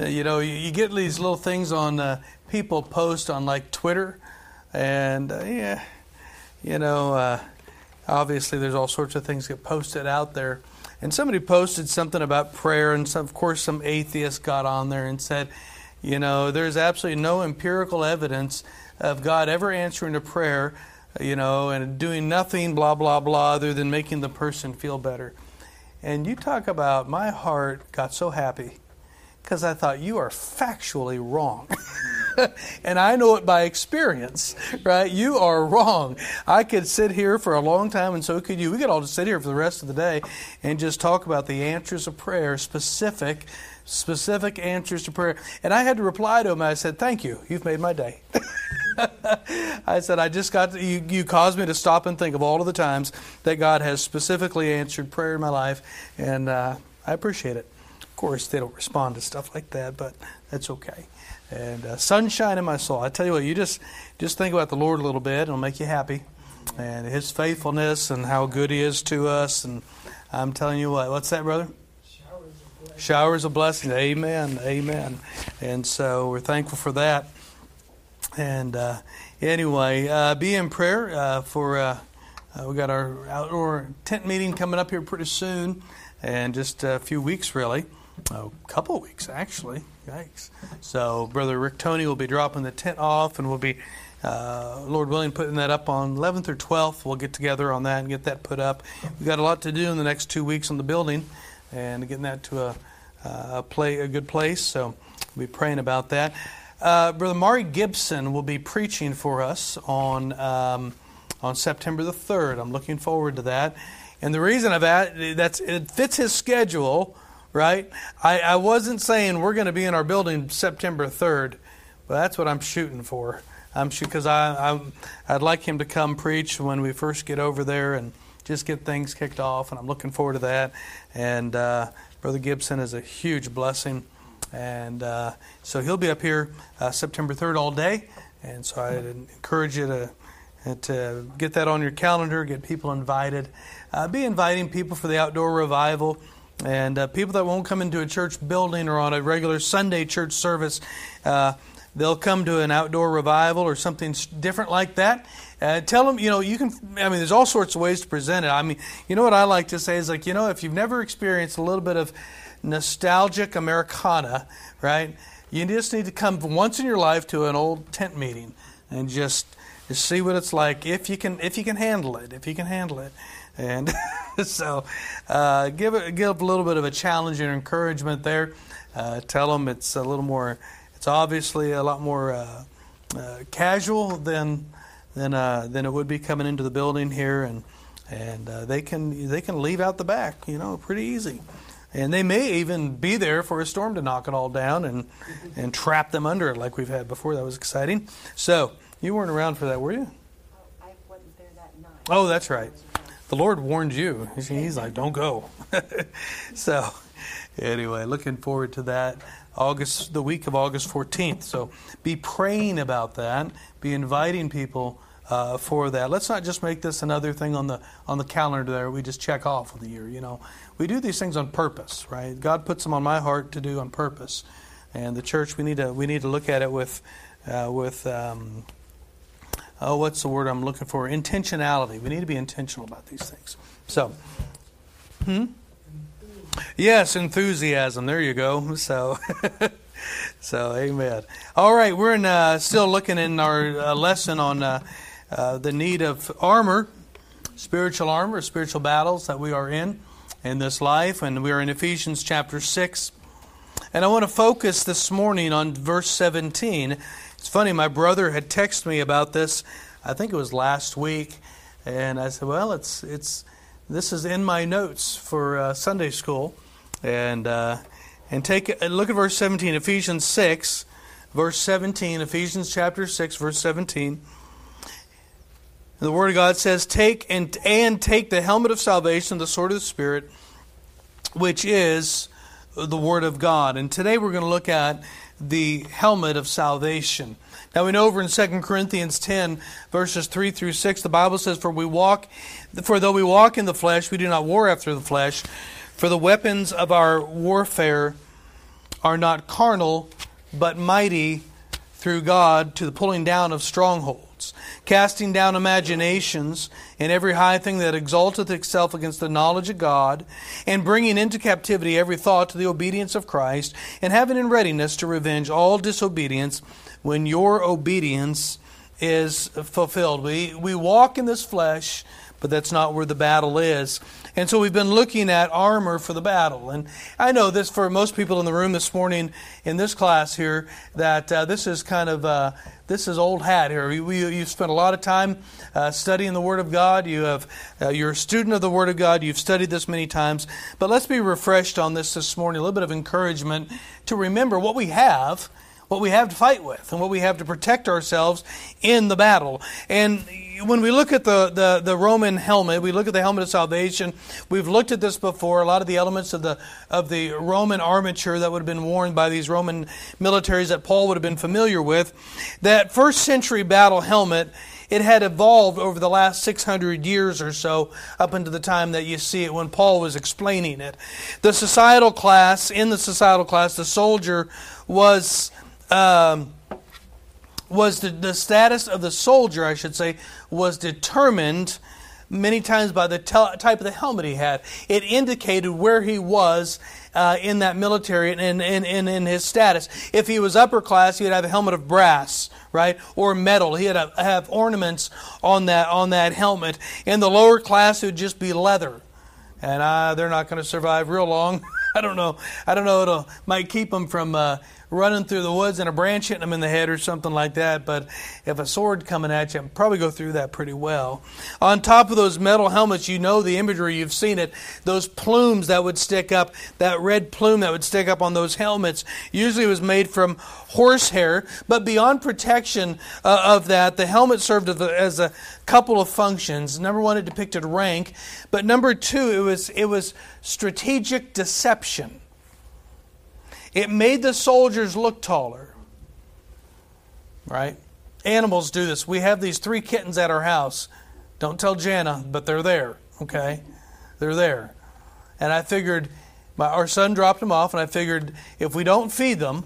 Uh, you know, you, you, get these little things on uh, people post on like Twitter, and uh, yeah, you know, uh, obviously there's all sorts of things get posted out there. And somebody posted something about prayer, and some, of course, some atheist got on there and said, you know, there's absolutely no empirical evidence of God ever answering a prayer, you know, and doing nothing, blah, blah, blah, other than making the person feel better. And you talk about my heart got so happy because I thought you are factually wrong. and I know it by experience, right? You are wrong. I could sit here for a long time, and so could you. We could all just sit here for the rest of the day and just talk about the answers of prayer, specific, specific answers to prayer. And I had to reply to him. I said, "Thank you. You've made my day." I said, I just got to, you, you caused me to stop and think of all of the times that God has specifically answered prayer in my life, and uh, I appreciate it. Of course, they don't respond to stuff like that, but that's okay. And uh, sunshine in my soul. I tell you what, you just just think about the Lord a little bit, it'll make you happy, and His faithfulness and how good He is to us. And I'm telling you what, what's that, brother? Showers of blessing. Amen. Amen. And so we're thankful for that. And uh, anyway, uh, be in prayer uh, for. Uh, uh, we got our outdoor tent meeting coming up here pretty soon, and just a few weeks, really, a couple weeks actually. Yikes! So, Brother Rick Tony will be dropping the tent off, and we'll be, uh, Lord willing, putting that up on 11th or 12th. We'll get together on that and get that put up. We've got a lot to do in the next two weeks on the building, and getting that to a, a play a good place. So, we'll be praying about that. Uh, Brother Mari Gibson will be preaching for us on um, on September the third. I'm looking forward to that. And the reason of that that's it fits his schedule, right? I, I wasn't saying we're going to be in our building September third, but that's what I'm shooting for. I'm because I, I I'd like him to come preach when we first get over there and just get things kicked off, and I'm looking forward to that. And uh, Brother Gibson is a huge blessing. And uh, so he'll be up here uh, September 3rd all day. And so I encourage you to, to get that on your calendar, get people invited. Uh, be inviting people for the outdoor revival. And uh, people that won't come into a church building or on a regular Sunday church service, uh, they'll come to an outdoor revival or something different like that. Uh, tell them, you know, you can, I mean, there's all sorts of ways to present it. I mean, you know what I like to say is like, you know, if you've never experienced a little bit of nostalgic Americana, right? You just need to come once in your life to an old tent meeting and just, just see what it's like if you can if you can handle it if you can handle it and so uh, give it give a little bit of a challenge and encouragement there uh, tell them it's a little more it's obviously a lot more uh, uh casual than than uh, than it would be coming into the building here and and uh, they can they can leave out the back you know pretty easy and they may even be there for a storm to knock it all down and, and trap them under it like we've had before. That was exciting. So, you weren't around for that, were you? Oh, I wasn't there that night. Oh, that's right. The Lord warned you. He's like, don't go. so, anyway, looking forward to that. August, the week of August 14th. So, be praying about that, be inviting people uh, for that. Let's not just make this another thing on the on the calendar there. We just check off of the year. You know, we do these things on purpose, right? God puts them on my heart to do on purpose, and the church we need to we need to look at it with uh, with um, oh, what's the word I'm looking for? Intentionality. We need to be intentional about these things. So, hmm. Yes, enthusiasm. There you go. So. so, amen. All right, we're in, uh, still looking in our uh, lesson on uh, uh, the need of armor, spiritual armor, spiritual battles that we are in in this life. And we are in Ephesians chapter 6. And I want to focus this morning on verse 17. It's funny, my brother had texted me about this, I think it was last week. And I said, well, it's, it's, this is in my notes for uh, Sunday school. And, uh, and take look at verse 17, Ephesians 6, verse 17, Ephesians chapter 6, verse 17. The Word of God says, Take and, and take the helmet of salvation, the sword of the Spirit, which is the Word of God. And today we're going to look at the helmet of salvation. Now we know over in 2 Corinthians 10, verses 3 through 6, the Bible says, For we walk, for though we walk in the flesh, we do not war after the flesh, for the weapons of our warfare are not carnal, but mighty through God to the pulling down of strongholds, casting down imaginations and every high thing that exalteth itself against the knowledge of God, and bringing into captivity every thought to the obedience of Christ, and having in readiness to revenge all disobedience when your obedience is fulfilled. We, we walk in this flesh, but that's not where the battle is. And so we've been looking at armor for the battle. And I know this for most people in the room this morning in this class here that uh, this is kind of uh, this is old hat here. We, we, you've spent a lot of time uh, studying the Word of God. You have uh, you're a student of the Word of God. You've studied this many times. But let's be refreshed on this this morning. A little bit of encouragement to remember what we have what we have to fight with and what we have to protect ourselves in the battle. And when we look at the, the, the, Roman helmet, we look at the helmet of salvation. We've looked at this before. A lot of the elements of the of the Roman armature that would have been worn by these Roman militaries that Paul would have been familiar with. That first century battle helmet, it had evolved over the last 600 years or so, up into the time that you see it when Paul was explaining it. The societal class, in the societal class, the soldier was. Um, was the, the status of the soldier, I should say, was determined many times by the type of the helmet he had. It indicated where he was uh, in that military and in, in, in, his status. If he was upper class, he'd have a helmet of brass, right, or metal. He'd have, have ornaments on that on that helmet. In the lower class, it would just be leather, and uh, they're not going to survive real long. I don't know. I don't know. It might keep them from uh, running through the woods and a branch hitting them in the head or something like that. But if a sword coming at you, I'd probably go through that pretty well. On top of those metal helmets, you know the imagery, you've seen it. Those plumes that would stick up, that red plume that would stick up on those helmets, usually was made from horsehair. But beyond protection uh, of that, the helmet served as a couple of functions. Number one, it depicted rank, but number two, it was it was strategic deception. It made the soldiers look taller. Right? Animals do this. We have these three kittens at our house. Don't tell Jana, but they're there. Okay? They're there. And I figured, my, our son dropped them off, and I figured if we don't feed them,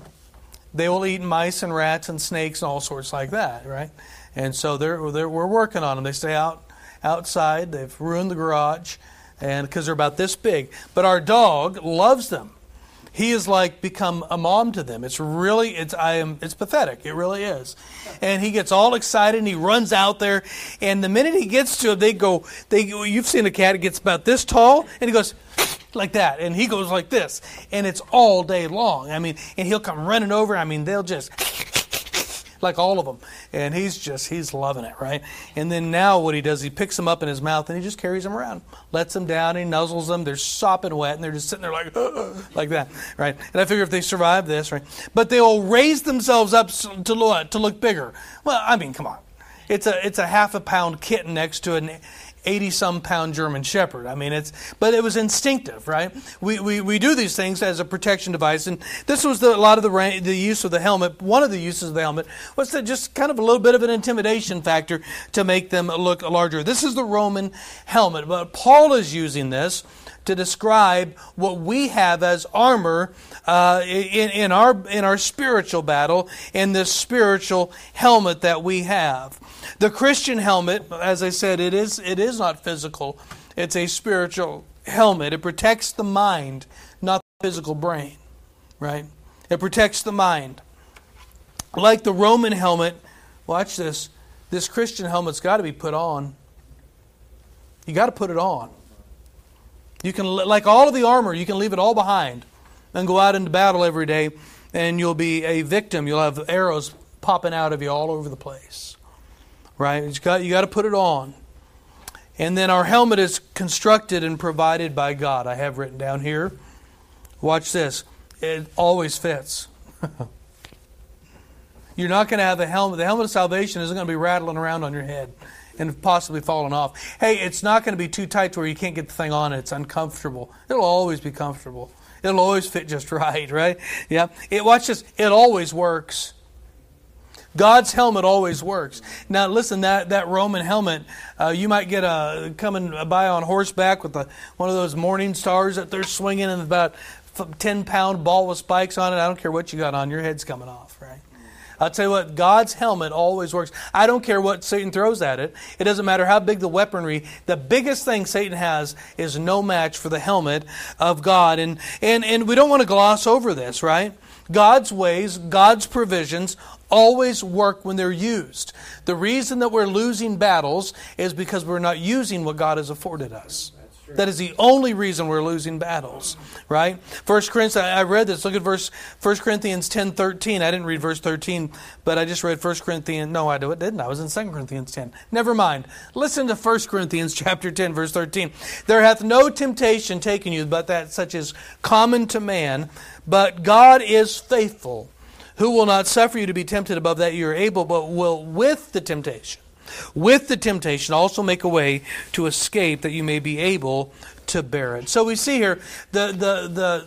they will eat mice and rats and snakes and all sorts like that, right? And so they're, they're, we're working on them. They stay out outside. They've ruined the garage, and because they're about this big. But our dog loves them he is like become a mom to them. It's really it's I am it's pathetic. It really is. And he gets all excited and he runs out there and the minute he gets to it they go they you've seen a cat it gets about this tall and he goes like that and he goes like this and it's all day long. I mean and he'll come running over. I mean they'll just like all of them. And he's just, he's loving it, right? And then now what he does, he picks them up in his mouth and he just carries them around, lets them down, he nuzzles them. They're sopping wet and they're just sitting there like, like that, right? And I figure if they survive this, right? But they'll raise themselves up to look, to look bigger. Well, I mean, come on. It's a, it's a half a pound kitten next to an 80 some pound German Shepherd. I mean, it's, but it was instinctive, right? We, we, we do these things as a protection device. And this was the, a lot of the, the use of the helmet. One of the uses of the helmet was to just kind of a little bit of an intimidation factor to make them look larger. This is the Roman helmet. But Paul is using this to describe what we have as armor uh, in, in, our, in our spiritual battle, in this spiritual helmet that we have. The Christian helmet, as I said, it is, it is not physical, it's a spiritual helmet. It protects the mind, not the physical brain, right? It protects the mind. Like the Roman helmet, watch this, this Christian helmet's got to be put on. You got to put it on. You can, like all of the armor, you can leave it all behind and go out into battle every day, and you'll be a victim. You'll have arrows popping out of you all over the place. Right? You got, you got to put it on. And then our helmet is constructed and provided by God. I have written down here. Watch this. It always fits. You're not going to have a helmet. The helmet of salvation isn't going to be rattling around on your head and possibly falling off. Hey, it's not going to be too tight to where you can't get the thing on. It's uncomfortable. It'll always be comfortable. It'll always fit just right, right? Yeah. It watch this. It always works. God's helmet always works. Now, listen, that, that Roman helmet, uh, you might get a coming by on horseback with a, one of those morning stars that they're swinging and about 10 pound ball with spikes on it. I don't care what you got on, your head's coming off, right? I'll tell you what, God's helmet always works. I don't care what Satan throws at it. It doesn't matter how big the weaponry. The biggest thing Satan has is no match for the helmet of God. And, and, and we don't want to gloss over this, right? God's ways, God's provisions always work when they're used. The reason that we're losing battles is because we're not using what God has afforded us. That is the only reason we're losing battles, right? First Corinthians, I read this. Look at verse 1 Corinthians 10 13. I didn't read verse 13, but I just read 1 Corinthians. No, I didn't. I was in 2 Corinthians 10. Never mind. Listen to 1 Corinthians chapter 10, verse 13. There hath no temptation taken you, but that such is common to man. But God is faithful, who will not suffer you to be tempted above that you are able, but will with the temptation with the temptation also make a way to escape that you may be able to bear it. So we see here the the the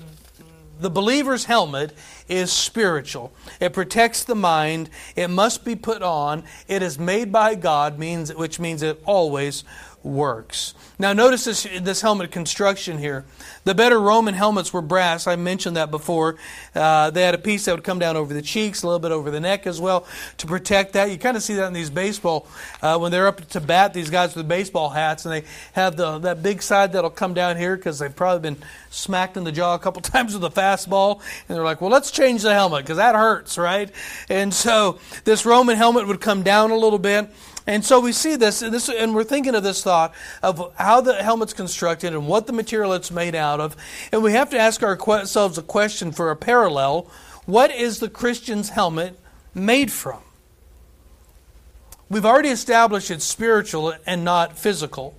the believer's helmet is spiritual. It protects the mind. It must be put on. It is made by God, means which means it always works. Now, notice this, this helmet construction here. The better Roman helmets were brass. I mentioned that before. Uh, they had a piece that would come down over the cheeks, a little bit over the neck as well to protect that. You kind of see that in these baseball, uh, when they're up to bat, these guys with baseball hats, and they have the, that big side that'll come down here because they've probably been smacked in the jaw a couple times with a fastball. And they're like, well, let's change the helmet because that hurts, right? And so this Roman helmet would come down a little bit. And so we see this, and, this, and we're thinking of this thought of how the helmet's constructed and what the material it's made out of. And we have to ask ourselves a question for a parallel. What is the Christian's helmet made from? We've already established it's spiritual and not physical.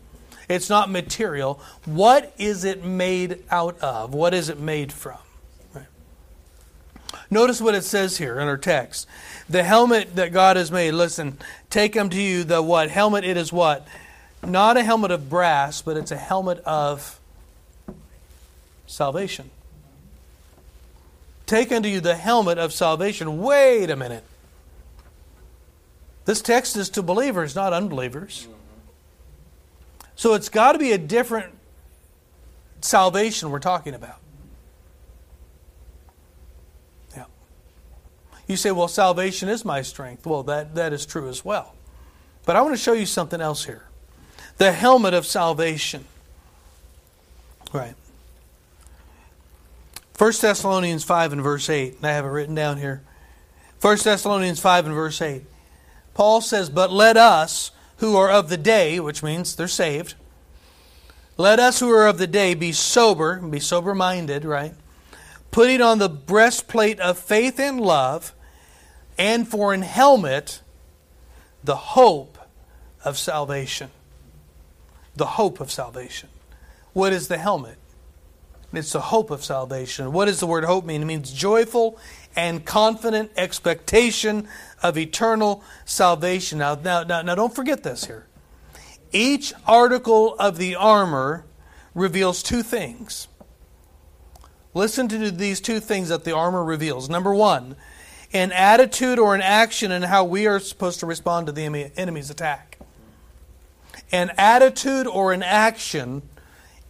It's not material. What is it made out of? What is it made from? Notice what it says here in our text. The helmet that God has made, listen, take unto you the what? Helmet, it is what? Not a helmet of brass, but it's a helmet of salvation. Take unto you the helmet of salvation. Wait a minute. This text is to believers, not unbelievers. So it's got to be a different salvation we're talking about. You say, well, salvation is my strength. Well, that, that is true as well. But I want to show you something else here the helmet of salvation. Right. 1 Thessalonians 5 and verse 8. and I have it written down here. 1 Thessalonians 5 and verse 8. Paul says, But let us who are of the day, which means they're saved, let us who are of the day be sober, be sober minded, right? Putting on the breastplate of faith and love, and for an helmet, the hope of salvation. The hope of salvation. What is the helmet? It's the hope of salvation. What does the word hope mean? It means joyful and confident expectation of eternal salvation. Now, now, now, now don't forget this here. Each article of the armor reveals two things. Listen to these two things that the armor reveals. Number one, an attitude or an action in how we are supposed to respond to the enemy's attack. An attitude or an action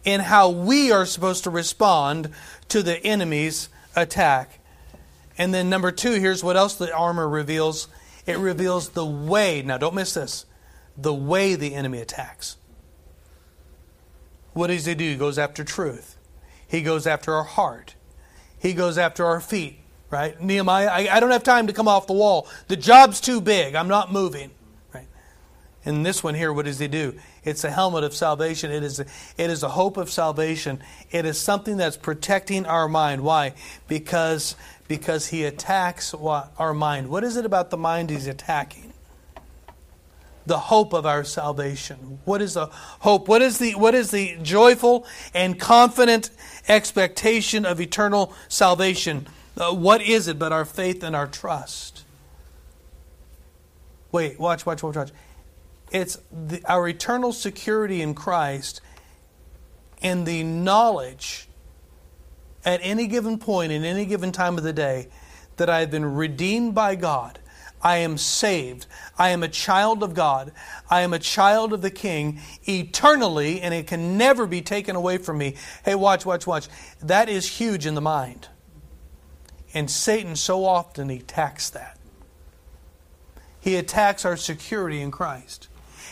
in how we are supposed to respond to the enemy's attack. And then, number two, here's what else the armor reveals it reveals the way. Now, don't miss this the way the enemy attacks. What does he do? He goes after truth, he goes after our heart, he goes after our feet right? Nehemiah, I, I, don't have time to come off the wall. The job's too big. I'm not moving. Right? And this one here, what does he do? It's a helmet of salvation. It is a, it is a hope of salvation. It is something that's protecting our mind. Why? Because because he attacks what, our mind. What is it about the mind he's attacking? The hope of our salvation. What is the hope? What is the what is the joyful and confident expectation of eternal salvation? Uh, what is it but our faith and our trust? Wait, watch, watch, watch, watch. It's the, our eternal security in Christ and the knowledge at any given point, in any given time of the day, that I have been redeemed by God. I am saved. I am a child of God. I am a child of the King eternally, and it can never be taken away from me. Hey, watch, watch, watch. That is huge in the mind. And Satan so often he attacks that. He attacks our security in Christ.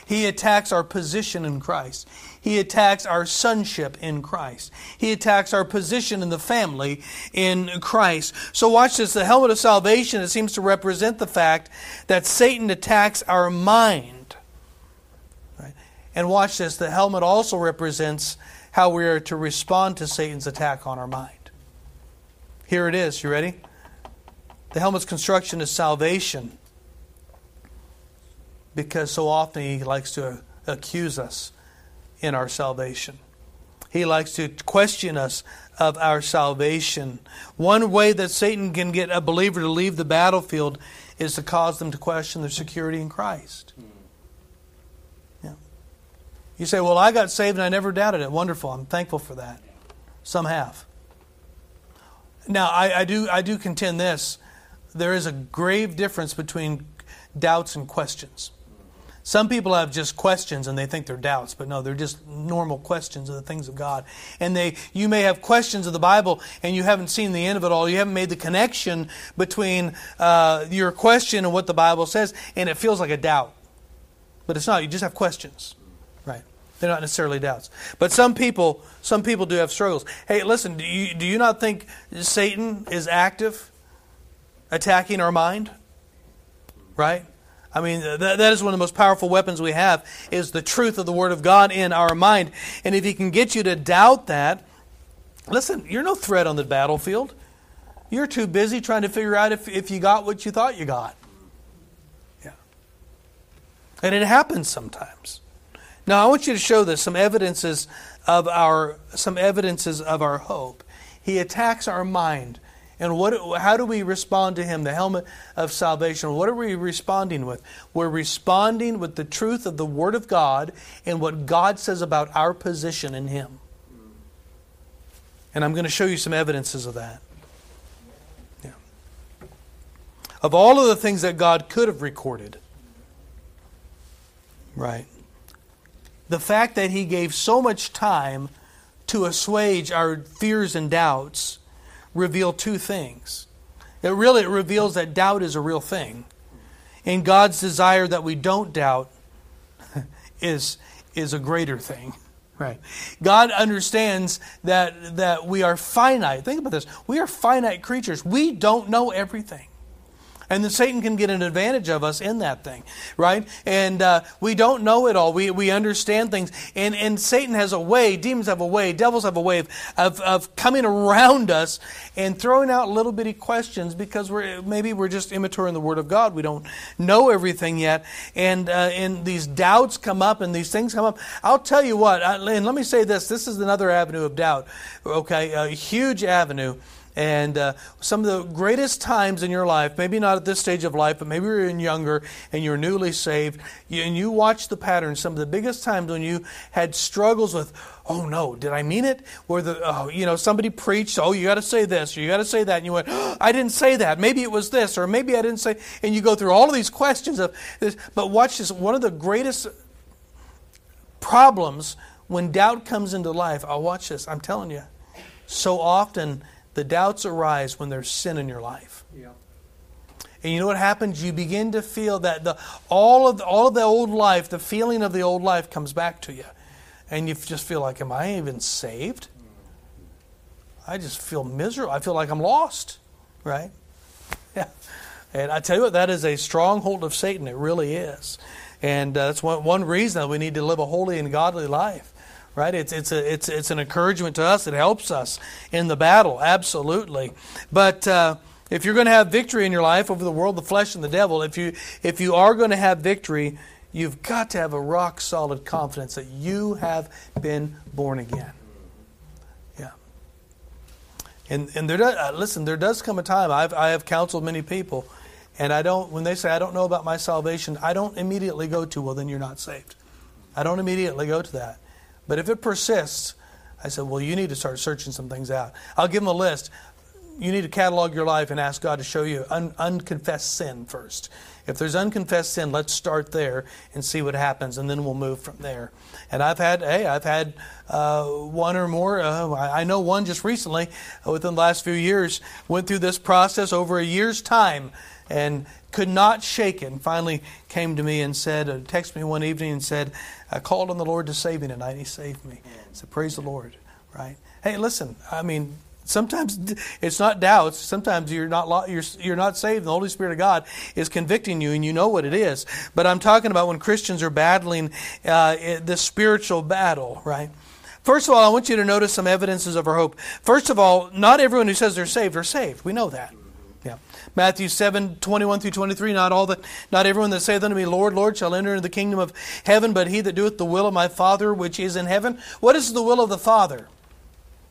He attacks our position in Christ. He attacks our sonship in Christ. He attacks our position in the family in Christ. So watch this. The helmet of salvation, it seems to represent the fact that Satan attacks our mind. Right? And watch this. The helmet also represents how we are to respond to Satan's attack on our mind. Here it is. You ready? The helmet's construction is salvation because so often he likes to accuse us in our salvation. He likes to question us of our salvation. One way that Satan can get a believer to leave the battlefield is to cause them to question their security in Christ. Yeah. You say, Well, I got saved and I never doubted it. Wonderful. I'm thankful for that. Some have. Now, I, I do, I do contend this there is a grave difference between doubts and questions. Some people have just questions and they think they're doubts, but no, they're just normal questions of the things of God. And they, you may have questions of the Bible and you haven't seen the end of it all. You haven't made the connection between uh, your question and what the Bible says, and it feels like a doubt. But it's not. You just have questions, right? They're not necessarily doubts. But some people, some people do have struggles. Hey, listen, do you, do you not think Satan is active, attacking our mind? Right? I mean, that, that is one of the most powerful weapons we have is the truth of the Word of God in our mind. And if He can get you to doubt that, listen, you're no threat on the battlefield. You're too busy trying to figure out if, if you got what you thought you got. Yeah. And it happens sometimes. Now I want you to show this some evidences of our some evidences of our hope. He attacks our mind and what, how do we respond to Him? The helmet of salvation. What are we responding with? We're responding with the truth of the Word of God and what God says about our position in Him. And I'm going to show you some evidences of that. Yeah. Of all of the things that God could have recorded, right? The fact that He gave so much time to assuage our fears and doubts reveal two things. It really it reveals that doubt is a real thing. And God's desire that we don't doubt is, is a greater thing. Right. God understands that, that we are finite. Think about this. We are finite creatures. We don't know everything. And then Satan can get an advantage of us in that thing, right? And uh, we don't know it all. We, we understand things. And, and Satan has a way, demons have a way, devils have a way of, of, of coming around us and throwing out little bitty questions because we're, maybe we're just immature in the Word of God. We don't know everything yet. And, uh, and these doubts come up and these things come up. I'll tell you what, and let me say this this is another avenue of doubt, okay? A huge avenue and uh, some of the greatest times in your life, maybe not at this stage of life, but maybe you're younger and you're newly saved, and you watch the pattern. Some of the biggest times when you had struggles with, oh no, did I mean it? Where the, oh, you know, somebody preached, oh, you got to say this, or you got to say that, and you went, oh, I didn't say that. Maybe it was this, or maybe I didn't say. And you go through all of these questions of this. But watch this. One of the greatest problems when doubt comes into life, I'll watch this. I'm telling you, so often the doubts arise when there's sin in your life. Yeah. And you know what happens? You begin to feel that the, all, of the, all of the old life, the feeling of the old life comes back to you. And you just feel like, am I even saved? I just feel miserable. I feel like I'm lost, right? Yeah. And I tell you what, that is a stronghold of Satan. It really is. And uh, that's one, one reason that we need to live a holy and godly life right? It's, it's, a, it's, it's an encouragement to us. It helps us in the battle, absolutely. But uh, if you're going to have victory in your life over the world, the flesh, and the devil, if you, if you are going to have victory, you've got to have a rock solid confidence that you have been born again. Yeah. And, and there does, uh, listen, there does come a time, I've, I have counseled many people, and I don't, when they say, I don't know about my salvation, I don't immediately go to, well, then you're not saved. I don't immediately go to that. But if it persists, I said, well, you need to start searching some things out. I'll give them a list. you need to catalog your life and ask God to show you un, unconfessed sin first. If there's unconfessed sin, let's start there and see what happens, and then we'll move from there. And I've had, hey, I've had uh, one or more. Uh, I know one just recently, uh, within the last few years, went through this process over a year's time and could not shake it. And finally came to me and said, uh, texted me one evening and said, I called on the Lord to save me tonight. He saved me. I said, Praise the Lord. Right? Hey, listen, I mean, Sometimes it's not doubts. Sometimes you're not you're you're not saved. The Holy Spirit of God is convicting you, and you know what it is. But I'm talking about when Christians are battling uh, this spiritual battle, right? First of all, I want you to notice some evidences of our hope. First of all, not everyone who says they're saved are saved. We know that. Matthew 7, 21 through 23, not all that not everyone that saith unto me, Lord, Lord, shall enter into the kingdom of heaven, but he that doeth the will of my Father which is in heaven. What is the will of the Father?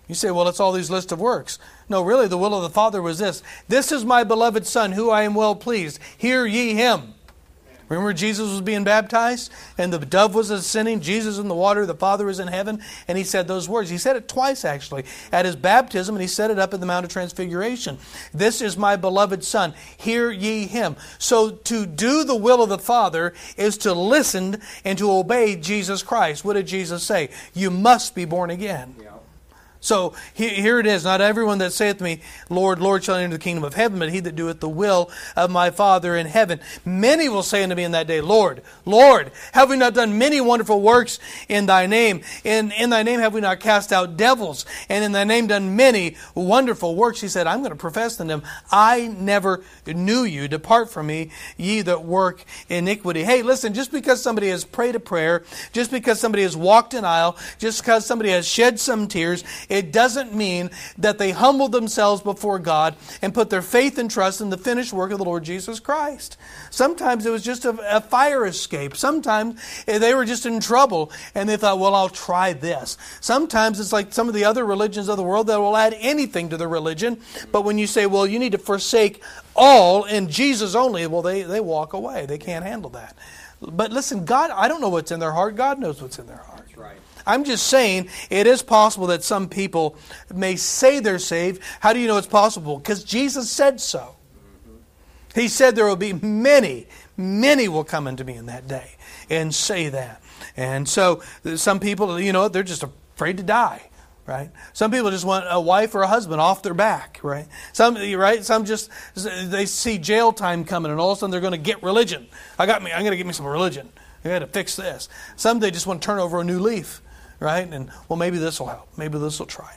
You say, well, it's all these list of works. No, really, the will of the Father was this This is my beloved Son, who I am well pleased. Hear ye him. Remember, Jesus was being baptized, and the dove was ascending. Jesus in the water, the Father is in heaven, and he said those words. He said it twice, actually, at his baptism, and he said it up at the Mount of Transfiguration. This is my beloved Son. Hear ye him. So, to do the will of the Father is to listen and to obey Jesus Christ. What did Jesus say? You must be born again. Yeah. So here it is. Not everyone that saith to me, Lord, Lord, shall enter the kingdom of heaven, but he that doeth the will of my Father in heaven. Many will say unto me in that day, Lord, Lord, have we not done many wonderful works in thy name? In, in thy name have we not cast out devils? And in thy name done many wonderful works? He said, I'm going to profess to them, I never knew you. Depart from me, ye that work iniquity. Hey, listen, just because somebody has prayed a prayer, just because somebody has walked an aisle, just because somebody has shed some tears, it doesn't mean that they humbled themselves before God and put their faith and trust in the finished work of the Lord Jesus Christ. Sometimes it was just a, a fire escape. Sometimes eh, they were just in trouble and they thought, well, I'll try this. Sometimes it's like some of the other religions of the world that will add anything to their religion. But when you say, well, you need to forsake all in Jesus only, well, they, they walk away. They can't handle that. But listen, God, I don't know what's in their heart. God knows what's in their heart. I'm just saying it is possible that some people may say they're saved. How do you know it's possible? Because Jesus said so. He said there will be many, many will come unto me in that day and say that. And so some people, you know, they're just afraid to die right? Some people just want a wife or a husband off their back, right? Some, right? Some just they see jail time coming, and all of a sudden they're going to get religion. I got me. I'm going to get me some religion. I got to fix this. Some they just want to turn over a new leaf, right? And well, maybe this will help. Maybe this will try.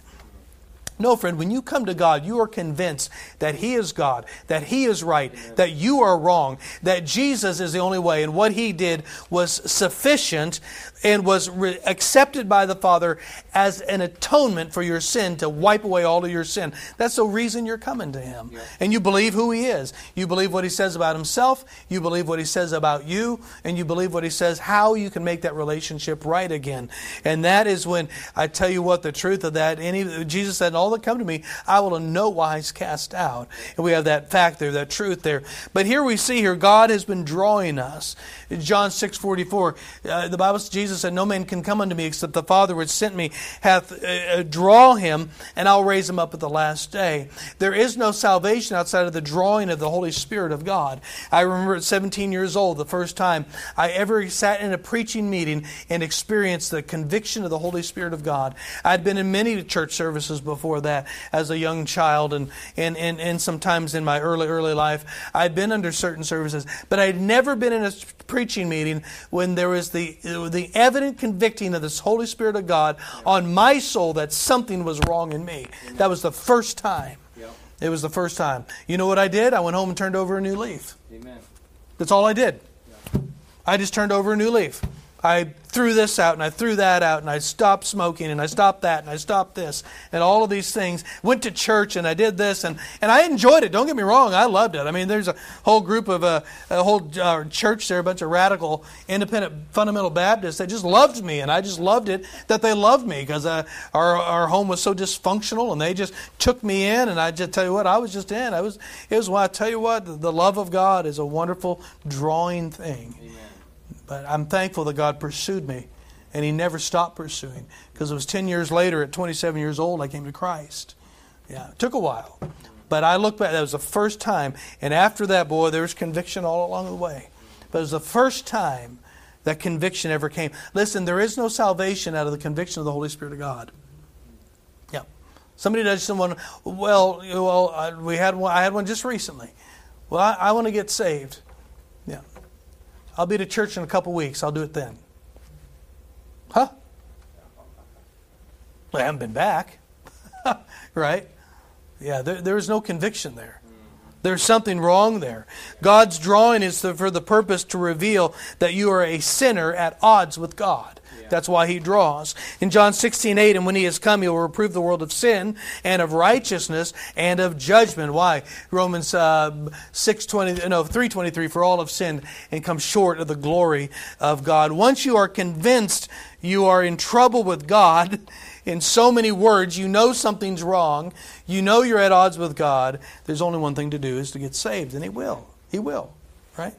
No, friend, when you come to God, you are convinced that He is God, that He is right, that you are wrong, that Jesus is the only way, and what He did was sufficient and was re- accepted by the Father as an atonement for your sin to wipe away all of your sin. That's the reason you're coming to Him. Yeah. And you believe who He is. You believe what He says about Himself, you believe what He says about you, and you believe what He says how you can make that relationship right again. And that is when I tell you what the truth of that. Any Jesus said, All that come to me, I will in no wise cast out. And we have that fact there, that truth there. But here we see here, God has been drawing us. In John 6 44, uh, the Bible says, Jesus said, No man can come unto me except the Father which sent me hath uh, uh, draw him, and I'll raise him up at the last day. There is no salvation outside of the drawing of the Holy Spirit of God. I remember at 17 years old, the first time I ever sat in a preaching meeting and experienced the conviction of the Holy Spirit of God. I'd been in many church services before that as a young child and, and, and, and sometimes in my early, early life. I'd been under certain services, but I'd never been in a preaching meeting when there was the, the evident convicting of this Holy Spirit of God on my soul that something was wrong in me. That was the first time. It was the first time. You know what I did? I went home and turned over a new leaf. Amen. That's all I did. I just turned over a new leaf. I threw this out and I threw that out and I stopped smoking and I stopped that and I stopped this and all of these things. Went to church and I did this and, and I enjoyed it. Don't get me wrong, I loved it. I mean, there's a whole group of uh, a whole uh, church there, a bunch of radical, independent, fundamental Baptists that just loved me and I just loved it that they loved me because uh, our our home was so dysfunctional and they just took me in and I just tell you what, I was just in. I was it was why I tell you what, the love of God is a wonderful drawing thing. Amen. But I'm thankful that God pursued me and He never stopped pursuing because it was 10 years later, at 27 years old, I came to Christ. Yeah, it took a while. But I look back, that was the first time. And after that, boy, there was conviction all along the way. But it was the first time that conviction ever came. Listen, there is no salvation out of the conviction of the Holy Spirit of God. Yeah. Somebody does someone, well, well, we had one, I had one just recently. Well, I, I want to get saved. I'll be to church in a couple weeks. I'll do it then. Huh? Well, I haven't been back. right? Yeah, there, there's no conviction there. There's something wrong there. God's drawing is for the purpose to reveal that you are a sinner at odds with God. That's why he draws. In John 16, 8, and when he has come, he will reprove the world of sin and of righteousness and of judgment. Why? Romans uh, 6, 20, no, 3, 23, for all have sinned and come short of the glory of God. Once you are convinced you are in trouble with God, in so many words, you know something's wrong, you know you're at odds with God, there's only one thing to do is to get saved, and He will. He will, right?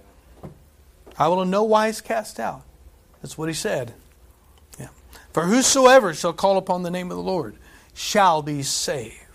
I will in no wise cast out. That's what He said. For whosoever shall call upon the name of the Lord shall be saved.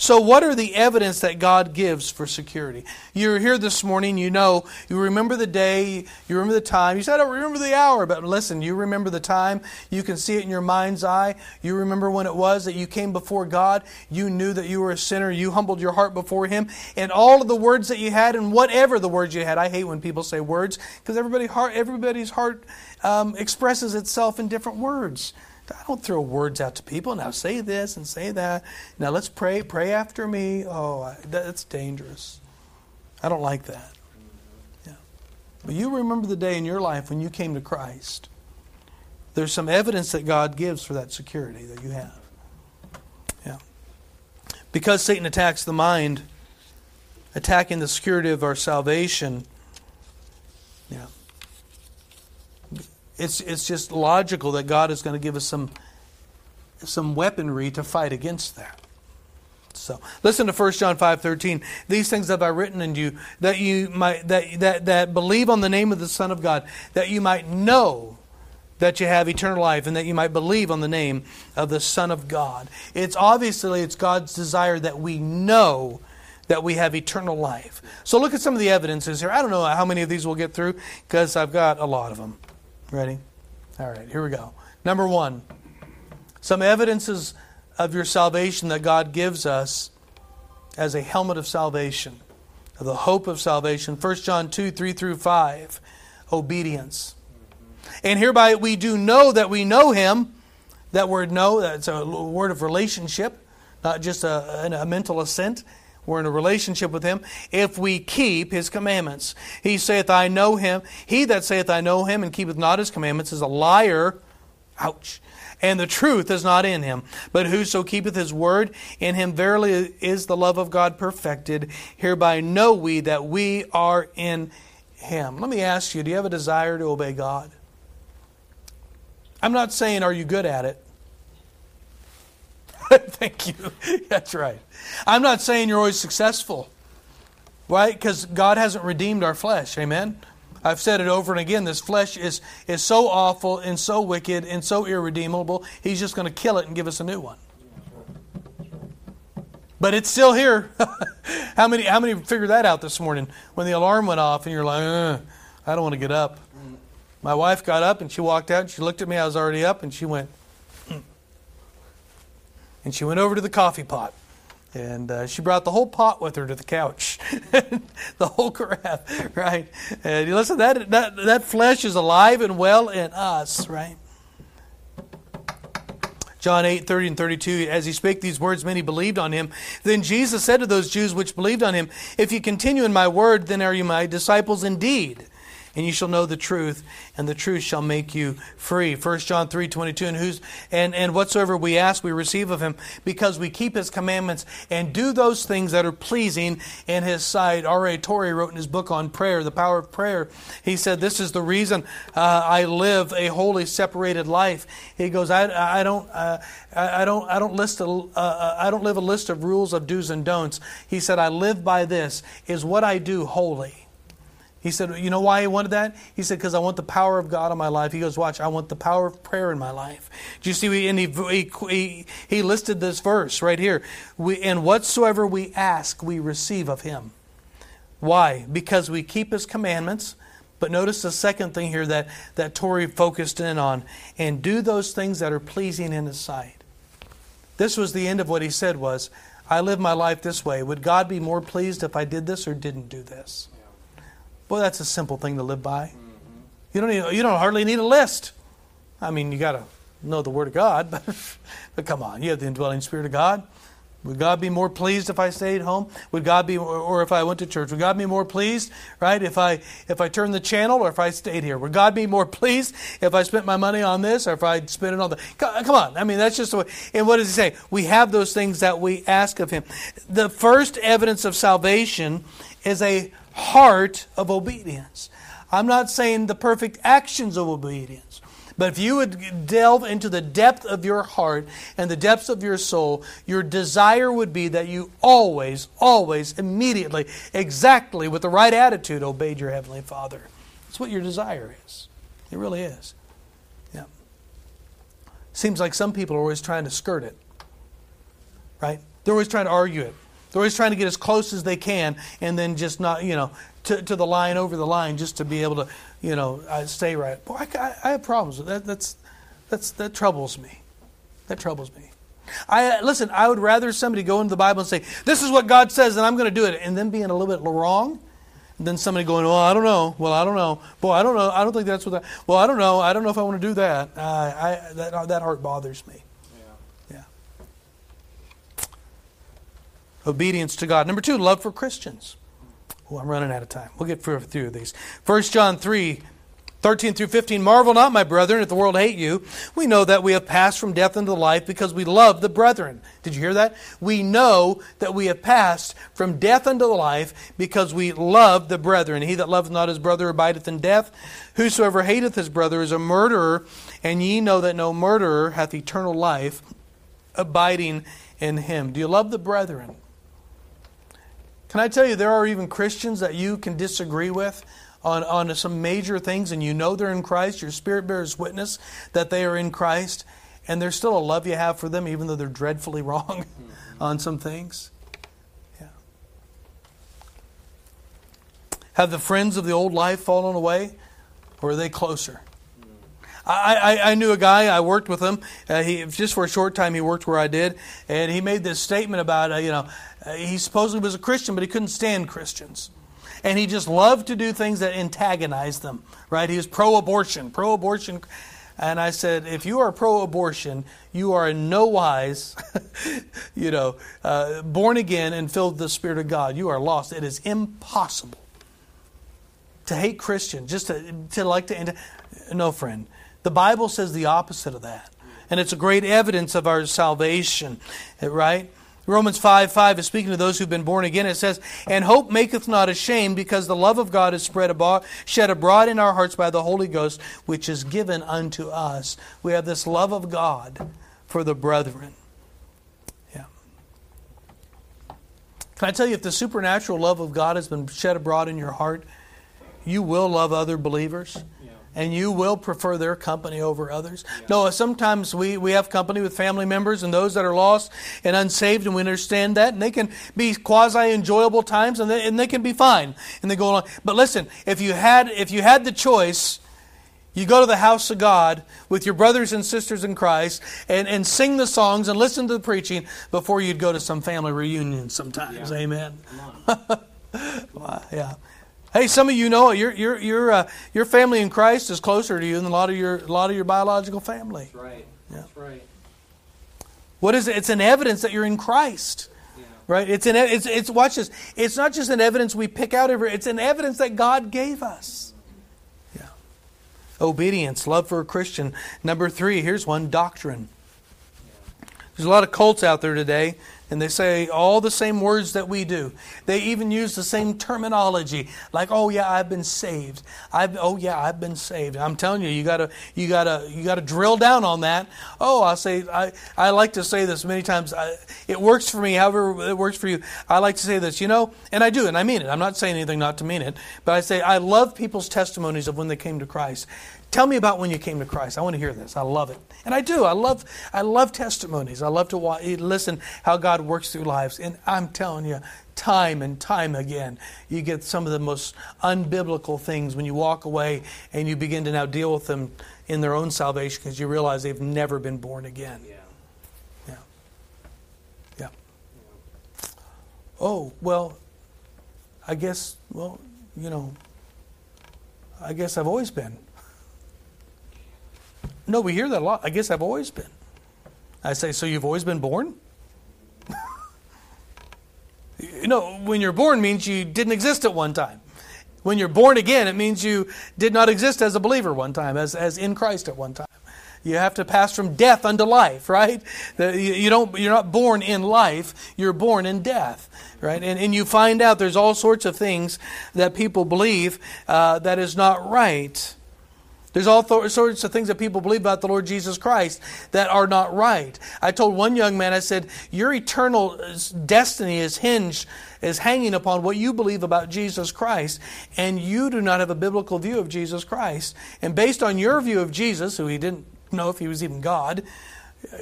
So, what are the evidence that God gives for security? You're here this morning, you know, you remember the day, you remember the time. You said, I don't remember the hour, but listen, you remember the time. You can see it in your mind's eye. You remember when it was that you came before God. You knew that you were a sinner. You humbled your heart before Him. And all of the words that you had, and whatever the words you had, I hate when people say words because everybody heart, everybody's heart um, expresses itself in different words. I don't throw words out to people. Now say this and say that. Now let's pray. Pray after me. Oh, that's dangerous. I don't like that. Yeah. But you remember the day in your life when you came to Christ. There's some evidence that God gives for that security that you have. Yeah. Because Satan attacks the mind, attacking the security of our salvation. It's, it's just logical that God is going to give us some, some weaponry to fight against that. So listen to 1 John 5:13. These things have I written in you that you might that, that that believe on the name of the Son of God, that you might know that you have eternal life and that you might believe on the name of the Son of God. It's obviously it's God's desire that we know that we have eternal life. So look at some of the evidences here. I don't know how many of these we'll get through because I've got a lot of them. Ready? All right, here we go. Number one, some evidences of your salvation that God gives us as a helmet of salvation, of the hope of salvation. 1 John 2 3 through 5, obedience. And hereby we do know that we know Him. That word know, that's a word of relationship, not just a, a mental assent. We're in a relationship with him if we keep his commandments. He saith, I know him. He that saith, I know him, and keepeth not his commandments is a liar. Ouch. And the truth is not in him. But whoso keepeth his word, in him verily is the love of God perfected. Hereby know we that we are in him. Let me ask you do you have a desire to obey God? I'm not saying, are you good at it? Thank you. That's right. I'm not saying you're always successful, right? Because God hasn't redeemed our flesh. Amen? I've said it over and again. This flesh is, is so awful and so wicked and so irredeemable, He's just going to kill it and give us a new one. But it's still here. how many how many figured that out this morning when the alarm went off and you're like, uh, I don't want to get up. My wife got up and she walked out and she looked at me. I was already up and she went, and she went over to the coffee pot. And uh, she brought the whole pot with her to the couch, the whole carafe, right? And you listen, that, that that flesh is alive and well in us, right? John 8, 30 and 32, as he spake these words, many believed on him. Then Jesus said to those Jews which believed on him, If you continue in my word, then are you my disciples indeed and you shall know the truth, and the truth shall make you free. 1 John 3 22, and, who's, and, and whatsoever we ask, we receive of him, because we keep his commandments and do those things that are pleasing in his sight. R.A. Torrey wrote in his book on prayer, The Power of Prayer, he said, This is the reason uh, I live a holy, separated life. He goes, I, I, don't, uh, I, don't, I, don't list a, uh, uh, I don't live a list of rules of do's and don'ts. He said, I live by this, is what I do holy He said, You know why he wanted that? He said, Because I want the power of God in my life. He goes, Watch, I want the power of prayer in my life. Do you see? And he, he, he, listed this verse right here. We, and whatsoever we ask, we receive of him. Why? Because we keep his commandments. But notice the second thing here that, that Torrey focused in on and do those things that are pleasing in his sight. This was the end of what he said was, I live my life this way. Would God be more pleased if I did this or didn't do this? Boy, that's a simple thing to live by. You don't need, you don't hardly need a list. I mean, you got to know the Word of God, but, but come on, you have the indwelling Spirit of God. Would God be more pleased if I stayed home? Would God be, or if I went to church? Would God be more pleased, right? If I if I turned the channel or if I stayed here? Would God be more pleased if I spent my money on this or if I spent it on the? Come on, I mean that's just the way. And what does he say? We have those things that we ask of Him. The first evidence of salvation is a heart of obedience. I'm not saying the perfect actions of obedience. But if you would delve into the depth of your heart and the depths of your soul, your desire would be that you always, always, immediately, exactly with the right attitude, obeyed your Heavenly Father. That's what your desire is. It really is. Yeah. Seems like some people are always trying to skirt it, right? They're always trying to argue it. They're always trying to get as close as they can and then just not, you know, to, to the line, over the line, just to be able to, you know, uh, stay right. Boy, I, I have problems with that. That's, that's, that troubles me. That troubles me. I uh, listen. I would rather somebody go into the Bible and say, "This is what God says," and I'm going to do it, and then being a little bit wrong, then somebody going, "Well, I don't know. Well, I don't know. Boy, I don't know. I don't think that's what that. Well, I don't know. I don't know if I want to do that. Uh, I that that heart bothers me. Yeah. yeah. Obedience to God. Number two, love for Christians. Oh, I'm running out of time. We'll get through these. 1 John 3, 13 through 15. Marvel not, my brethren, if the world hate you. We know that we have passed from death into life because we love the brethren. Did you hear that? We know that we have passed from death unto life because we love the brethren. He that loveth not his brother abideth in death. Whosoever hateth his brother is a murderer, and ye know that no murderer hath eternal life abiding in him. Do you love the brethren? Can I tell you, there are even Christians that you can disagree with on, on some major things, and you know they're in Christ. Your spirit bears witness that they are in Christ, and there's still a love you have for them, even though they're dreadfully wrong on some things. Yeah. Have the friends of the old life fallen away, or are they closer? I, I, I, knew a guy, I worked with him. Uh, he, just for a short time, he worked where I did. And he made this statement about, uh, you know, uh, he supposedly was a Christian, but he couldn't stand Christians. And he just loved to do things that antagonized them, right? He was pro abortion, pro abortion. And I said, if you are pro abortion, you are in no wise, you know, uh, born again and filled with the Spirit of God. You are lost. It is impossible to hate Christians, just to, to like to. No, friend. The Bible says the opposite of that. And it's a great evidence of our salvation, eh, right? Romans 5 5 is speaking to those who've been born again. It says, And hope maketh not ashamed, because the love of God is spread abroad, shed abroad in our hearts by the Holy Ghost, which is given unto us. We have this love of God for the brethren. Yeah. Can I tell you, if the supernatural love of God has been shed abroad in your heart, you will love other believers and you will prefer their company over others. Yeah. No, sometimes we, we have company with family members and those that are lost and unsaved, and we understand that, and they can be quasi enjoyable times, and they, and they can be fine, and they go along. But listen, if you had if you had the choice, you go to the house of God with your brothers and sisters in Christ and, and sing the songs and listen to the preaching before you'd go to some family reunion sometimes. Yeah. Amen. well, yeah. Hey, some of you know your your your uh, your family in Christ is closer to you than a lot of your a lot of your biological family. That's right. Yeah. That's right. What is it? It's an evidence that you're in Christ. Yeah. Right? It's an it's it's watch this. It's not just an evidence we pick out every it's an evidence that God gave us. Yeah. Obedience, love for a Christian. Number 3, here's one, doctrine. There's a lot of cults out there today and they say all the same words that we do. They even use the same terminology, like, "Oh yeah, I've been saved." I've, "Oh yeah, I've been saved." I'm telling you, you gotta, you gotta, you gotta drill down on that. Oh, I say, I, I like to say this many times. I, it works for me, however it works for you. I like to say this, you know, and I do, and I mean it. I'm not saying anything not to mean it, but I say I love people's testimonies of when they came to Christ. Tell me about when you came to Christ. I want to hear this. I love it, and I do. I love. I love testimonies. I love to watch, eh, listen how God works through lives. And I'm telling you, time and time again, you get some of the most unbiblical things when you walk away and you begin to now deal with them in their own salvation because you realize they've never been born again. Yeah. Yeah. Yeah. Oh well, I guess. Well, you know. I guess I've always been. No, we hear that a lot. I guess I've always been. I say, so you've always been born? you know, when you're born means you didn't exist at one time. When you're born again, it means you did not exist as a believer one time, as, as in Christ at one time. You have to pass from death unto life, right? You don't, you're not born in life, you're born in death, right? And, and you find out there's all sorts of things that people believe uh, that is not right. There's all sorts of things that people believe about the Lord Jesus Christ that are not right. I told one young man, I said, Your eternal uh, destiny is hinged, is hanging upon what you believe about Jesus Christ, and you do not have a biblical view of Jesus Christ. And based on your view of Jesus, who he didn't know if he was even God,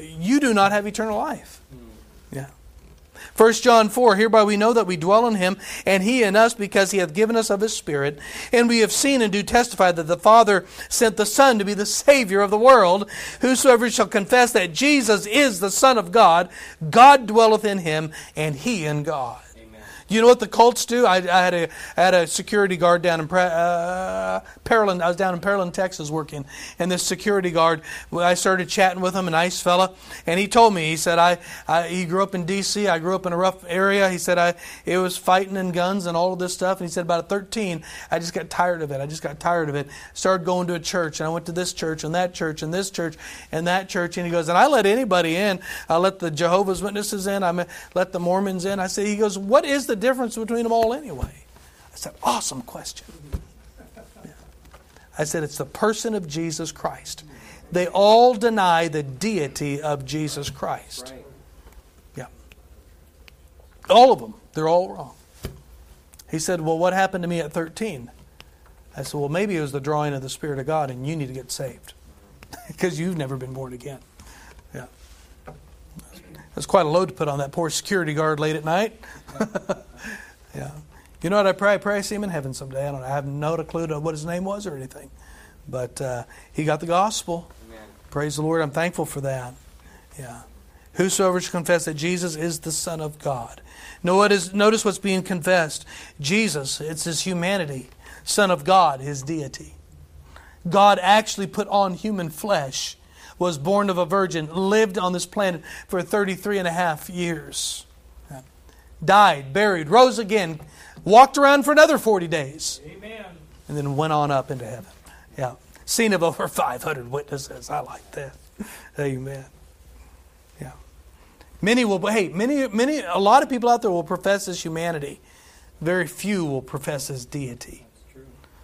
you do not have eternal life. Yeah. 1 John 4 Hereby we know that we dwell in him, and he in us, because he hath given us of his Spirit. And we have seen and do testify that the Father sent the Son to be the Savior of the world. Whosoever shall confess that Jesus is the Son of God, God dwelleth in him, and he in God. You know what the cults do? I, I, had, had a security guard down in uh, Pearland. I was down in Pearland, Texas, working, and this security guard. I started chatting with him, a nice fella, and he told me. He said, "I, I he grew up in D.C. I grew up in a rough area." He said, "I it was fighting and guns and all of this stuff." And he said, "About 13, I just got tired of it. I just got tired of it. Started going to a church, and I went to this church and that church and this church and that church." And he goes, "And I let anybody in. I let the Jehovah's Witnesses in. I let the Mormons in." I said, "He goes, what is the difference between them all anyway? I said, Awesome question. Yeah. I said, It's the person of Jesus Christ. They all deny the deity of Jesus Christ. Yeah. All of them. They're all wrong. He said, Well, what happened to me at 13? I said, Well, maybe it was the drawing of the Spirit of God and you need to get saved because you've never been born again. That's quite a load to put on that poor security guard late at night. Yeah. You know what I pray? I pray I see him in heaven someday. I don't know. I have no clue to what his name was or anything. But uh, he got the gospel. Amen. Praise the Lord. I'm thankful for that. Yeah. Whosoever shall confess that Jesus is the Son of God. Notice, notice what's being confessed. Jesus, it's his humanity. Son of God, his deity. God actually put on human flesh, was born of a virgin, lived on this planet for 33 and a half years died, buried, rose again, walked around for another 40 days. Amen. And then went on up into heaven. Yeah. Seen of over 500 witnesses. I like that. Amen. Yeah. Many will, hey, many, many, a lot of people out there will profess his humanity. Very few will profess his deity.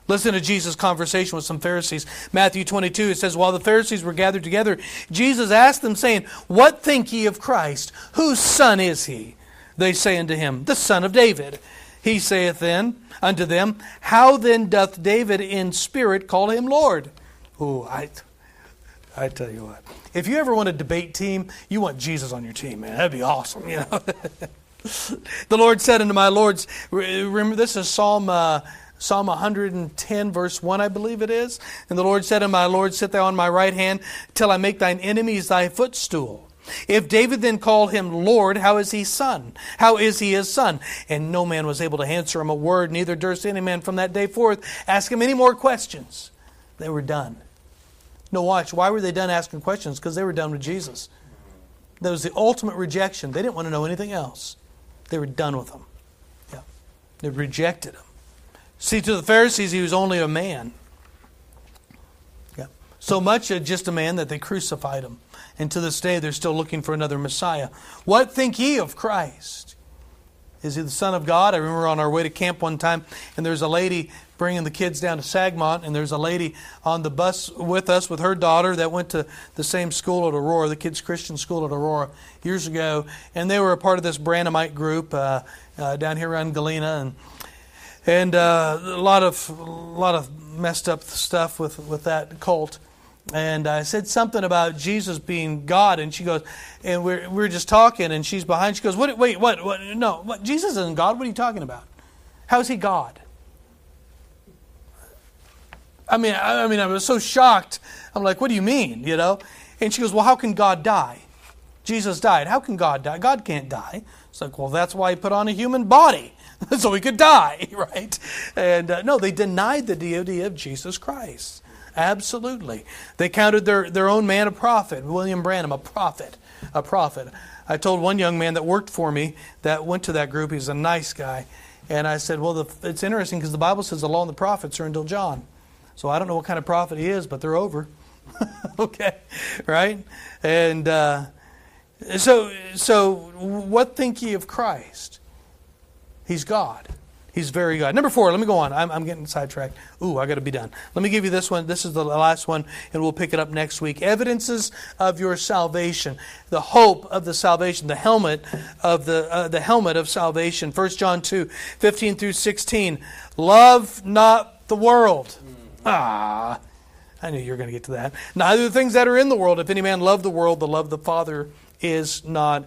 Listen to Jesus' conversation with some Pharisees. Matthew 22, it says, While the Pharisees were gathered together, Jesus asked them, saying, What think ye of Christ? Whose son is he? They say unto him, The son of David. He saith then unto them, How then doth David in spirit call him Lord? Oh, I, I tell you what. If you ever want a debate team, you want Jesus on your team, man. That'd be awesome, you know. the Lord said unto my lords, remember this is Psalm uh, Psalm 110, verse 1, I believe it is. And the Lord said to my Lord, Sit thou on my right hand till I make thine enemies thy footstool. If David then called him Lord, how is he son? How is he his son? And no man was able to answer him a word, neither durst any man from that day forth ask him any more questions. They were done. No, watch. Why were they done asking questions? Because they were done with Jesus. That was the ultimate rejection. They didn't want to know anything else. They were done with him. Yeah. They rejected him. See, to the Pharisees, he was only a man. Yeah. So much just a man that they crucified him And to this day, they're still looking for another Messiah. What think ye of Christ? Is he the Son of God? I remember on our way to camp one time, and there's a lady bringing the kids down to Sagmont, and there's a lady on the bus with us with her daughter that went to the same school at Aurora, the kids' Christian school at Aurora, years ago, and they were a part of this Branhamite group uh, uh, down here around Galena, and and uh, a lot of a lot of messed up stuff with with that cult. And I said something about Jesus being God, and she goes, and we're we're just talking, and she's behind. She goes, "What? Wait, what? What? No, what, Jesus isn't God. What are you talking about? How is he God?" I mean, I, I mean, I was so shocked. I'm like, "What do you mean?" You know? And she goes, "Well, how can God die? Jesus died. How can God die? God can't die." It's like, well, that's why he put on a human body so he could die, right? And uh, no, they denied the deity of Jesus Christ. Absolutely. They counted their, their own man a prophet, William Branham, a prophet. A prophet. I told one young man that worked for me that went to that group, he's a nice guy, and I said, Well, the, it's interesting because the Bible says the law and the prophets are until John. So I don't know what kind of prophet he is, but they're over. okay? Right? And uh, so, so, what think ye of Christ? He's God. He's very God. Number four, let me go on. I'm, I'm getting sidetracked. Ooh, I got to be done. Let me give you this one. This is the last one, and we'll pick it up next week. Evidences of your salvation, the hope of the salvation, the helmet of the uh, the helmet of salvation. 1 John 2, 15 through 16. Love not the world. Ah, I knew you were going to get to that. Neither the things that are in the world. If any man love the world, the love of the Father is not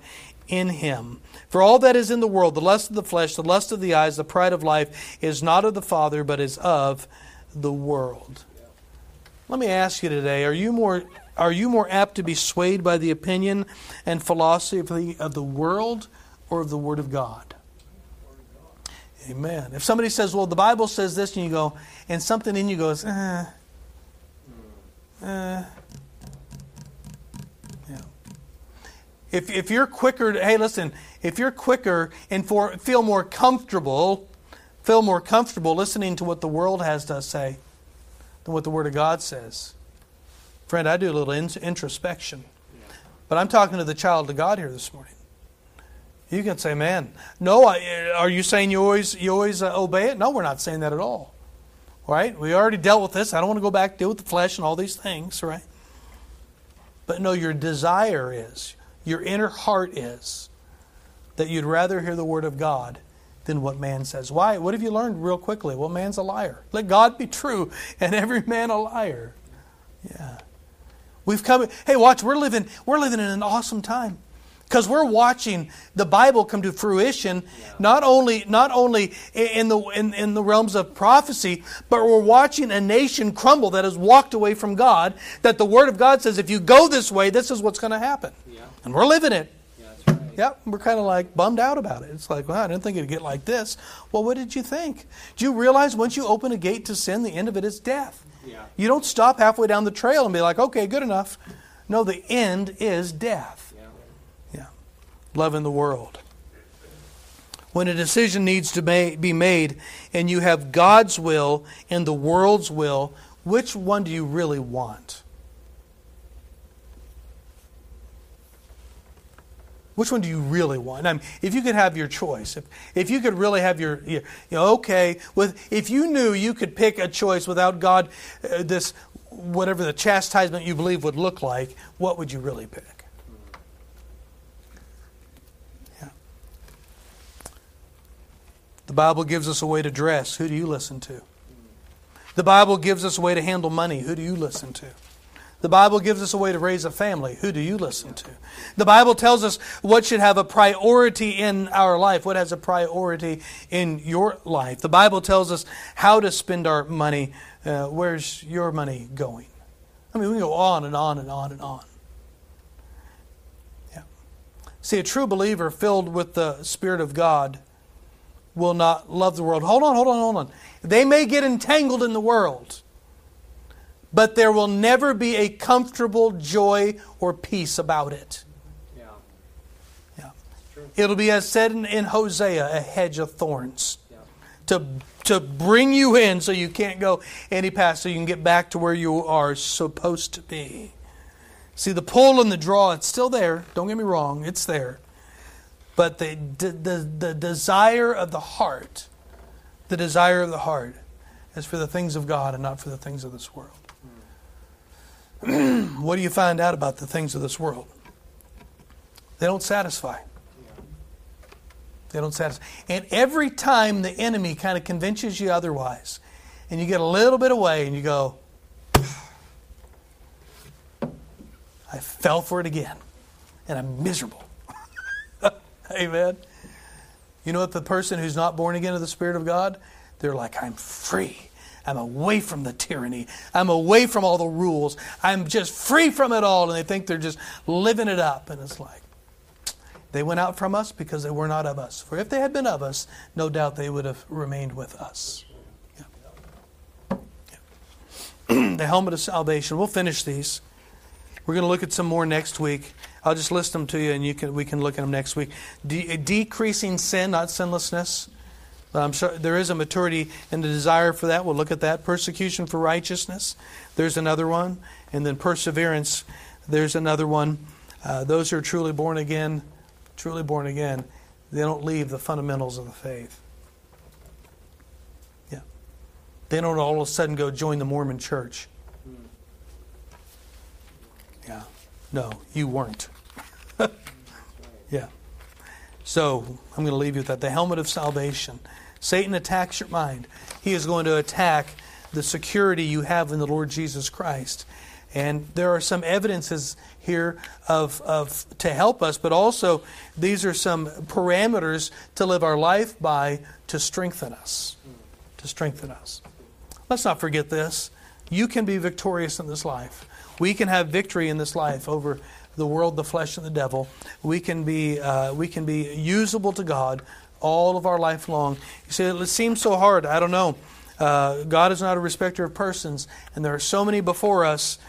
in him. For all that is in the world, the lust of the flesh, the lust of the eyes, the pride of life, is not of the Father, but is of the world. Let me ask you today: Are you more are you more apt to be swayed by the opinion and philosophy of the, world or of the Word of God? Amen. If somebody says, "Well, the Bible says this," and you go, and something in you goes, "Eh, eh." If, if you're quicker, hey, listen, if you're quicker and for, feel more comfortable, feel more comfortable listening to what the world has to say than what the Word of God says. Friend, I do a little in, introspection. But I'm talking to the child of God here this morning. You can say, man, no, I, are you saying you always, you always uh, obey it? No, we're not saying that at all. Right? We already dealt with this. I don't want to go back deal with the flesh and all these things, right? But no, your desire is, your inner heart is, that you'd rather hear the Word of God than what man says. Why? What have you learned real quickly? Well, man's a liar. Let God be true and every man a liar. Yeah. We've come hey, watch, we're living we're living in an awesome time. Because we're watching the Bible come to fruition, yeah. not only not only in the in, in the realms of prophecy, but we're watching a nation crumble that has walked away from God. That the Word of God says, if you go this way, this is what's going to happen. And we're living it. Yep, we're kind of like bummed out about it. It's like, well, I didn't think it'd get like this. Well, what did you think? Do you realize once you open a gate to sin, the end of it is death? Yeah. You don't stop halfway down the trail and be like, okay, good enough. No, the end is death. Yeah. yeah. Love in the world. When a decision needs to be made and you have God's will and the world's will, which one do you really want? Which one do you really want? I mean, if you could have your choice, if, if you could really have your, you know, okay, with if you knew you could pick a choice without God, uh, this whatever the chastisement you believe would look like, what would you really pick? Yeah. The Bible gives us a way to dress. Who do you listen to? The Bible gives us a way to handle money. Who do you listen to? The Bible gives us a way to raise a family. Who do you listen to? The Bible tells us what should have a priority in our life, what has a priority in your life. The Bible tells us how to spend our money. Uh, where's your money going? I mean, we go on and on and on and on. Yeah. See, a true believer filled with the Spirit of God will not love the world. Hold on, hold on, hold on. They may get entangled in the world but there will never be a comfortable joy or peace about it. Yeah. Yeah. It'll be as said in, in, Hosea, a hedge of thorns. Yeah. To, to bring you in so you can't go any past, so you can get back to where you are supposed to be. See, the pull and the draw, it's still there. Don't get me wrong, it's there. But the, the, the desire of the heart, the desire of the heart is for the things of God and not for the things of this world. what do you find out about the things of this world? They don't satisfy. They don't satisfy. And every time the enemy kind of convinces you otherwise, and you get a little bit away and you go, I fell for it again, and I'm miserable. Amen. You know what? The person who's not born again of the Spirit of God, they're like, I'm free. I'm away from the tyranny. I'm away from all the rules. I'm just free from it all. And they think they're just living it up. And it's like, they went out from us because they were not of us. For if they had been of us, no doubt they would have remained with us. Yeah. Yeah. the helmet of salvation. We'll finish these. We're going to look at some more next week. I'll just list them to you, and you can we can look at them next week. De- decreasing sin, not sinlessness. I'm there is a maturity and a desire for that. We'll look at that. Persecution for righteousness. There's another one, and then perseverance. There's another one. Uh, those who are truly born again, truly born again, they don't leave the fundamentals of the faith. Yeah, they don't all of a sudden go join the Mormon Church. Yeah, no, you weren't. yeah. So I'm going to leave you with that. The helmet of salvation. Satan attacks your mind. He is going to attack the security you have in the Lord Jesus Christ. And there are some evidences here of, of to help us, but also these are some parameters to live our life by to strengthen us. To strengthen us. Let's not forget this. You can be victorious in this life. We can have victory in this life over the world, the flesh, and the devil. We can be, uh, we can be usable to God all of our life long. You say, it seems so hard. I don't know. Uh, God is not a respecter of persons, and there are so many before us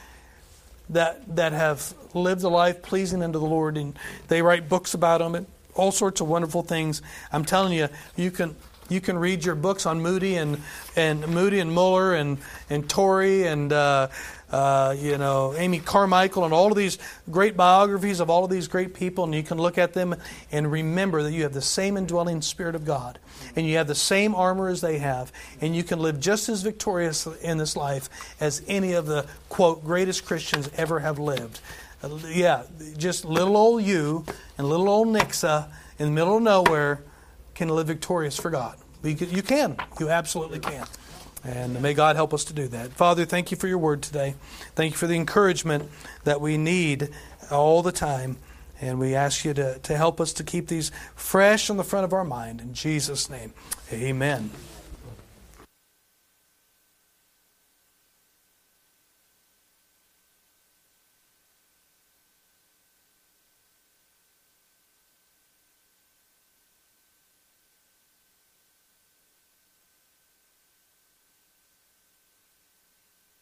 that that have lived a life pleasing unto the Lord, and they write books about them and all sorts of wonderful things. I'm telling you, you can you can read your books on Moody and and Moody and Muller and and Torrey and uh, uh, you know, Amy Carmichael, and all of these great biographies of all of these great people, and you can look at them and remember that you have the same indwelling Spirit of God, and you have the same armor as they have, and you can live just as victorious in this life as any of the, quote, greatest Christians ever have lived. Uh, yeah, just little old you and little old Nixa in the middle of nowhere can live victorious for God. You can. You absolutely can. And may God help us to do that. Father, thank you for your word today. Thank you for the encouragement that we need all the time. And we ask you to, to help us to keep these fresh on the front of our mind. In Jesus' name, amen.